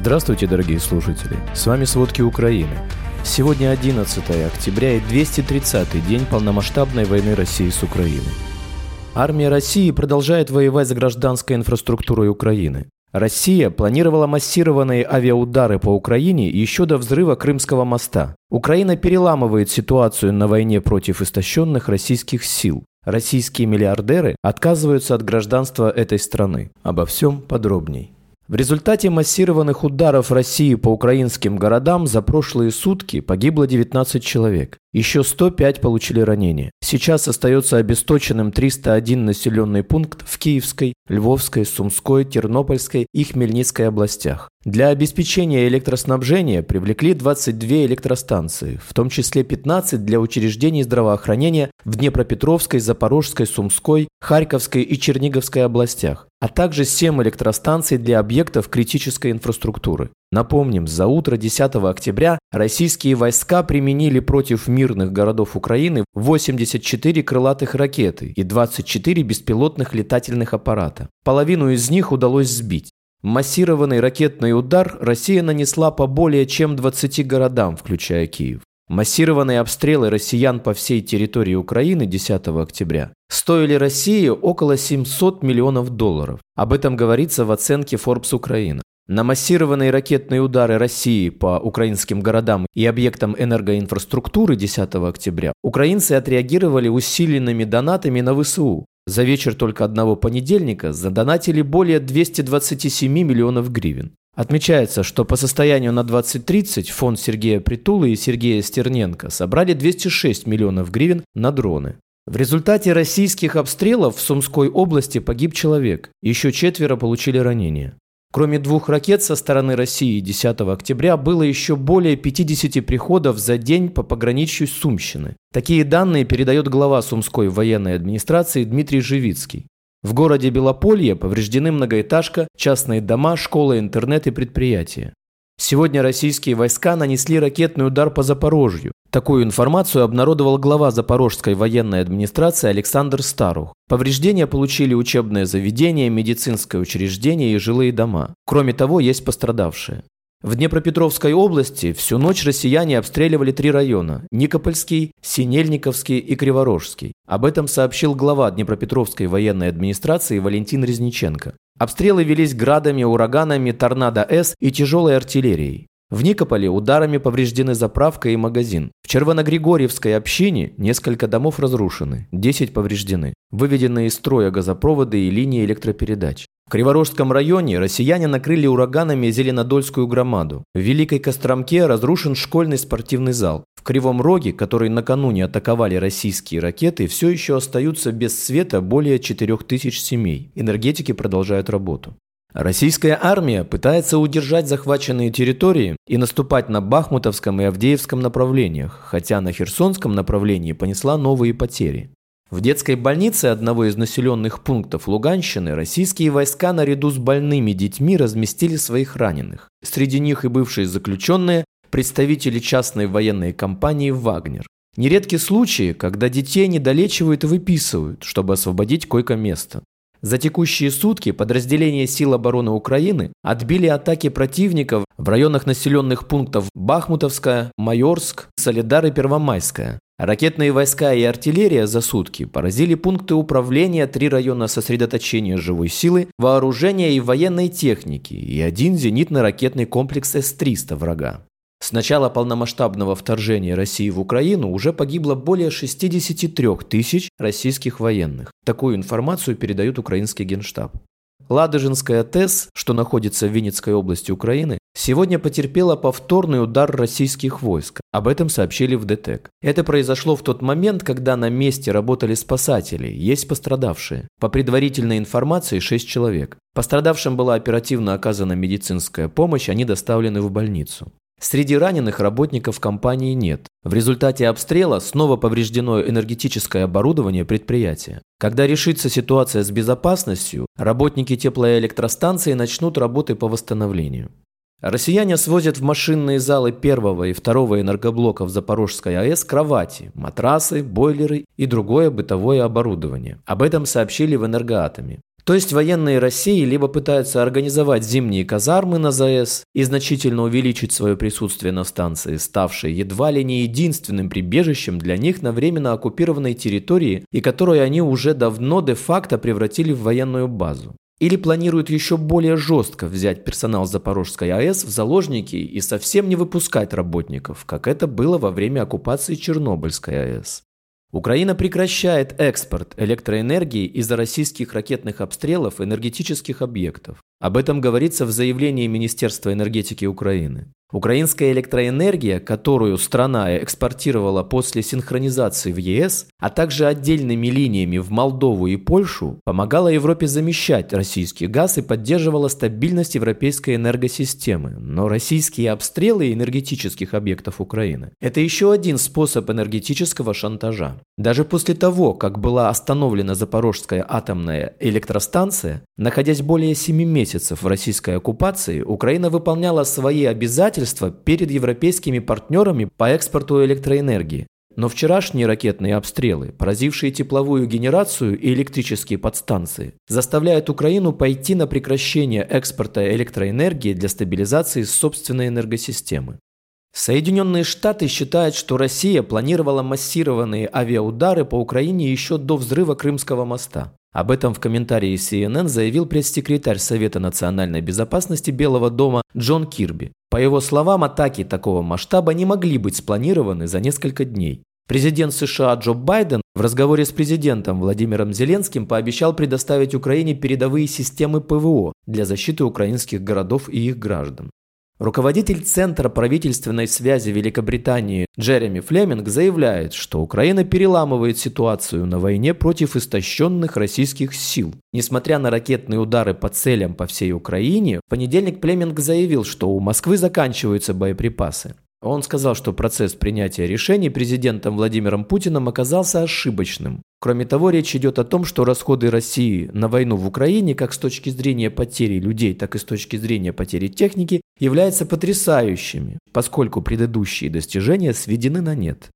Здравствуйте, дорогие слушатели! С вами «Сводки Украины». Сегодня 11 октября и 230-й день полномасштабной войны России с Украиной. Армия России продолжает воевать с гражданской инфраструктурой Украины. Россия планировала массированные авиаудары по Украине еще до взрыва Крымского моста. Украина переламывает ситуацию на войне против истощенных российских сил. Российские миллиардеры отказываются от гражданства этой страны. Обо всем подробней. В результате массированных ударов России по украинским городам за прошлые сутки погибло 19 человек. Еще 105 получили ранения. Сейчас остается обесточенным 301 населенный пункт в Киевской, Львовской, Сумской, Тернопольской и Хмельницкой областях. Для обеспечения электроснабжения привлекли 22 электростанции, в том числе 15 для учреждений здравоохранения в Днепропетровской, Запорожской, Сумской, Харьковской и Черниговской областях а также 7 электростанций для объектов критической инфраструктуры. Напомним, за утро 10 октября российские войска применили против мирных городов Украины 84 крылатых ракеты и 24 беспилотных летательных аппарата. Половину из них удалось сбить. Массированный ракетный удар Россия нанесла по более чем 20 городам, включая Киев. Массированные обстрелы россиян по всей территории Украины 10 октября стоили России около 700 миллионов долларов. Об этом говорится в оценке Forbes Украина. На массированные ракетные удары России по украинским городам и объектам энергоинфраструктуры 10 октября украинцы отреагировали усиленными донатами на ВСУ. За вечер только одного понедельника задонатили более 227 миллионов гривен. Отмечается, что по состоянию на 2030 фонд Сергея Притулы и Сергея Стерненко собрали 206 миллионов гривен на дроны. В результате российских обстрелов в Сумской области погиб человек, еще четверо получили ранения. Кроме двух ракет со стороны России 10 октября было еще более 50 приходов за день по пограничью Сумщины. Такие данные передает глава Сумской военной администрации Дмитрий Живицкий. В городе Белополье повреждены многоэтажка, частные дома, школы, интернет и предприятия. Сегодня российские войска нанесли ракетный удар по Запорожью. Такую информацию обнародовал глава Запорожской военной администрации Александр Старух. Повреждения получили учебное заведение, медицинское учреждение и жилые дома. Кроме того, есть пострадавшие. В Днепропетровской области всю ночь россияне обстреливали три района – Никопольский, Синельниковский и Криворожский. Об этом сообщил глава Днепропетровской военной администрации Валентин Резниченко. Обстрелы велись градами, ураганами, торнадо-С и тяжелой артиллерией. В Никополе ударами повреждены заправка и магазин. В Червоногригорьевской общине несколько домов разрушены, 10 повреждены. Выведены из строя газопроводы и линии электропередач. В Криворожском районе россияне накрыли ураганами Зеленодольскую громаду. В Великой Костромке разрушен школьный спортивный зал. В Кривом Роге, который накануне атаковали российские ракеты, все еще остаются без света более 4000 семей. Энергетики продолжают работу. Российская армия пытается удержать захваченные территории и наступать на Бахмутовском и Авдеевском направлениях, хотя на Херсонском направлении понесла новые потери. В детской больнице одного из населенных пунктов Луганщины российские войска наряду с больными детьми разместили своих раненых. Среди них и бывшие заключенные, представители частной военной компании «Вагнер». Нередки случаи, когда детей недолечивают и выписывают, чтобы освободить койко-место. За текущие сутки подразделения сил обороны Украины отбили атаки противников в районах населенных пунктов Бахмутовская, Майорск, Солидар и Первомайская. Ракетные войска и артиллерия за сутки поразили пункты управления, три района сосредоточения живой силы, вооружения и военной техники и один зенитно-ракетный комплекс С-300 врага. С начала полномасштабного вторжения России в Украину уже погибло более 63 тысяч российских военных. Такую информацию передает украинский генштаб. Ладожинская ТЭС, что находится в Винницкой области Украины, сегодня потерпела повторный удар российских войск. Об этом сообщили в ДТЭК. Это произошло в тот момент, когда на месте работали спасатели, есть пострадавшие. По предварительной информации 6 человек. Пострадавшим была оперативно оказана медицинская помощь, они доставлены в больницу. Среди раненых работников компании нет. В результате обстрела снова повреждено энергетическое оборудование предприятия. Когда решится ситуация с безопасностью, работники теплоэлектростанции начнут работы по восстановлению. Россияне свозят в машинные залы первого и второго энергоблоков Запорожской АЭС кровати, матрасы, бойлеры и другое бытовое оборудование. Об этом сообщили в Энергоатоме. То есть военные России либо пытаются организовать зимние казармы на ЗАЭС и значительно увеличить свое присутствие на станции, ставшей едва ли не единственным прибежищем для них на временно оккупированной территории и которую они уже давно де-факто превратили в военную базу. Или планируют еще более жестко взять персонал Запорожской АЭС в заложники и совсем не выпускать работников, как это было во время оккупации Чернобыльской АЭС. Украина прекращает экспорт электроэнергии из-за российских ракетных обстрелов энергетических объектов. Об этом говорится в заявлении Министерства энергетики Украины. Украинская электроэнергия, которую страна экспортировала после синхронизации в ЕС, а также отдельными линиями в Молдову и Польшу, помогала Европе замещать российский газ и поддерживала стабильность европейской энергосистемы. Но российские обстрелы энергетических объектов Украины – это еще один способ энергетического шантажа. Даже после того, как была остановлена Запорожская атомная электростанция, находясь более 7 месяцев в российской оккупации, Украина выполняла свои обязательства обязательства перед европейскими партнерами по экспорту электроэнергии. Но вчерашние ракетные обстрелы, поразившие тепловую генерацию и электрические подстанции, заставляют Украину пойти на прекращение экспорта электроэнергии для стабилизации собственной энергосистемы. Соединенные Штаты считают, что Россия планировала массированные авиаудары по Украине еще до взрыва Крымского моста. Об этом в комментарии CNN заявил пресс-секретарь Совета национальной безопасности Белого дома Джон Кирби. По его словам, атаки такого масштаба не могли быть спланированы за несколько дней. Президент США Джо Байден в разговоре с президентом Владимиром Зеленским пообещал предоставить Украине передовые системы ПВО для защиты украинских городов и их граждан. Руководитель Центра правительственной связи Великобритании Джереми Флеминг заявляет, что Украина переламывает ситуацию на войне против истощенных российских сил. Несмотря на ракетные удары по целям по всей Украине, в понедельник Флеминг заявил, что у Москвы заканчиваются боеприпасы. Он сказал, что процесс принятия решений президентом Владимиром Путиным оказался ошибочным. Кроме того, речь идет о том, что расходы России на войну в Украине, как с точки зрения потери людей, так и с точки зрения потери техники, являются потрясающими, поскольку предыдущие достижения сведены на нет.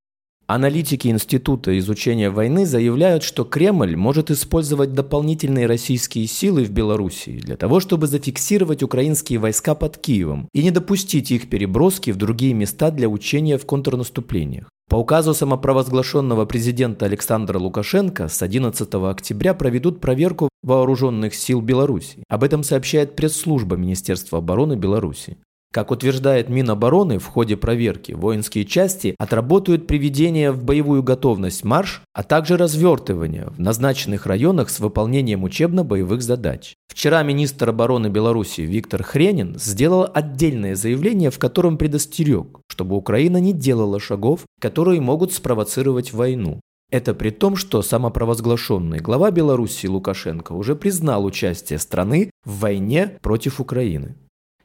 Аналитики Института изучения войны заявляют, что Кремль может использовать дополнительные российские силы в Белоруссии для того, чтобы зафиксировать украинские войска под Киевом и не допустить их переброски в другие места для учения в контрнаступлениях. По указу самопровозглашенного президента Александра Лукашенко с 11 октября проведут проверку вооруженных сил Беларуси. Об этом сообщает пресс-служба Министерства обороны Беларуси. Как утверждает Минобороны, в ходе проверки воинские части отработают приведение в боевую готовность марш, а также развертывание в назначенных районах с выполнением учебно-боевых задач. Вчера министр обороны Беларуси Виктор Хренин сделал отдельное заявление, в котором предостерег, чтобы Украина не делала шагов, которые могут спровоцировать войну. Это при том, что самопровозглашенный глава Беларуси Лукашенко уже признал участие страны в войне против Украины.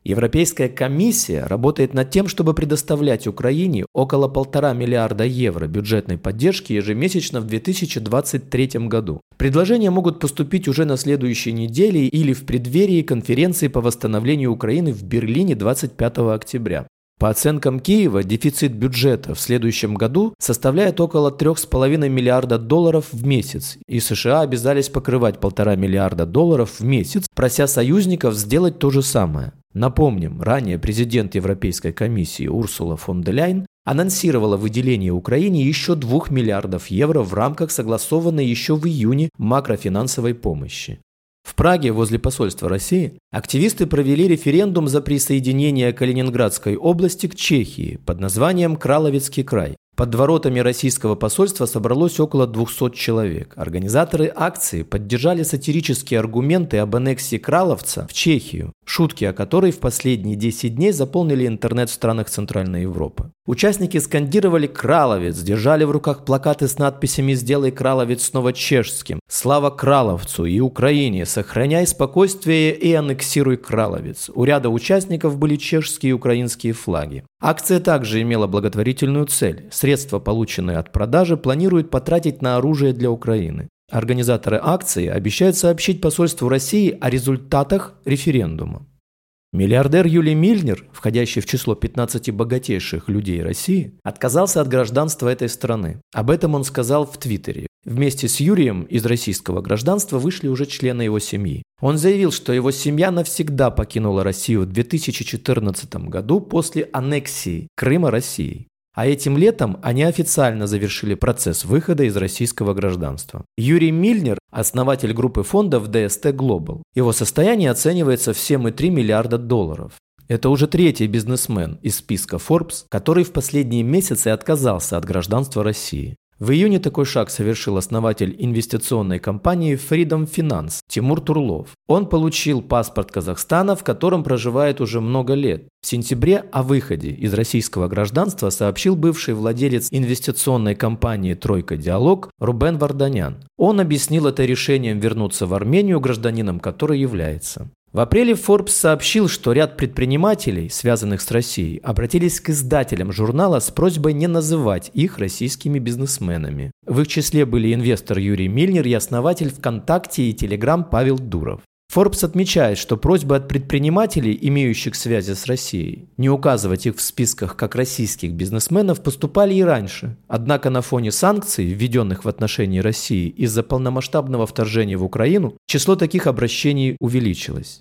Европейская комиссия работает над тем, чтобы предоставлять Украине около полтора миллиарда евро бюджетной поддержки ежемесячно в 2023 году. Предложения могут поступить уже на следующей неделе или в преддверии конференции по восстановлению Украины в Берлине 25 октября. По оценкам Киева, дефицит бюджета в следующем году составляет около 3,5 миллиарда долларов в месяц, и США обязались покрывать полтора миллиарда долларов в месяц, прося союзников сделать то же самое. Напомним, ранее президент Европейской комиссии Урсула фон де Ляйн анонсировала выделение Украине еще 2 миллиардов евро в рамках согласованной еще в июне макрофинансовой помощи. В Праге возле посольства России активисты провели референдум за присоединение Калининградской области к Чехии под названием Краловецкий край. Под воротами российского посольства собралось около 200 человек. Организаторы акции поддержали сатирические аргументы об аннексии Краловца в Чехию, шутки о которой в последние 10 дней заполнили интернет в странах Центральной Европы. Участники скандировали «Краловец», держали в руках плакаты с надписями «Сделай Краловец снова чешским», «Слава Краловцу» и «Украине», «Сохраняй спокойствие и аннексируй Краловец». У ряда участников были чешские и украинские флаги. Акция также имела благотворительную цель. Средства, полученные от продажи, планируют потратить на оружие для Украины. Организаторы акции обещают сообщить посольству России о результатах референдума. Миллиардер Юлий Мильнер, входящий в число 15 богатейших людей России, отказался от гражданства этой страны. Об этом он сказал в Твиттере. Вместе с Юрием из российского гражданства вышли уже члены его семьи. Он заявил, что его семья навсегда покинула Россию в 2014 году после аннексии Крыма Россией. А этим летом они официально завершили процесс выхода из российского гражданства. Юрий Мильнер – основатель группы фондов DST Global. Его состояние оценивается в 7,3 миллиарда долларов. Это уже третий бизнесмен из списка Forbes, который в последние месяцы отказался от гражданства России. В июне такой шаг совершил основатель инвестиционной компании Freedom Finance Тимур Турлов. Он получил паспорт Казахстана, в котором проживает уже много лет. В сентябре о выходе из российского гражданства сообщил бывший владелец инвестиционной компании «Тройка Диалог» Рубен Варданян. Он объяснил это решением вернуться в Армению гражданином, который является. В апреле Forbes сообщил, что ряд предпринимателей, связанных с Россией, обратились к издателям журнала с просьбой не называть их российскими бизнесменами. В их числе были инвестор Юрий Мильнер и основатель ВКонтакте и Телеграм Павел Дуров. Forbes отмечает, что просьба от предпринимателей, имеющих связи с Россией, не указывать их в списках как российских бизнесменов, поступали и раньше. Однако на фоне санкций, введенных в отношении России из-за полномасштабного вторжения в Украину, число таких обращений увеличилось.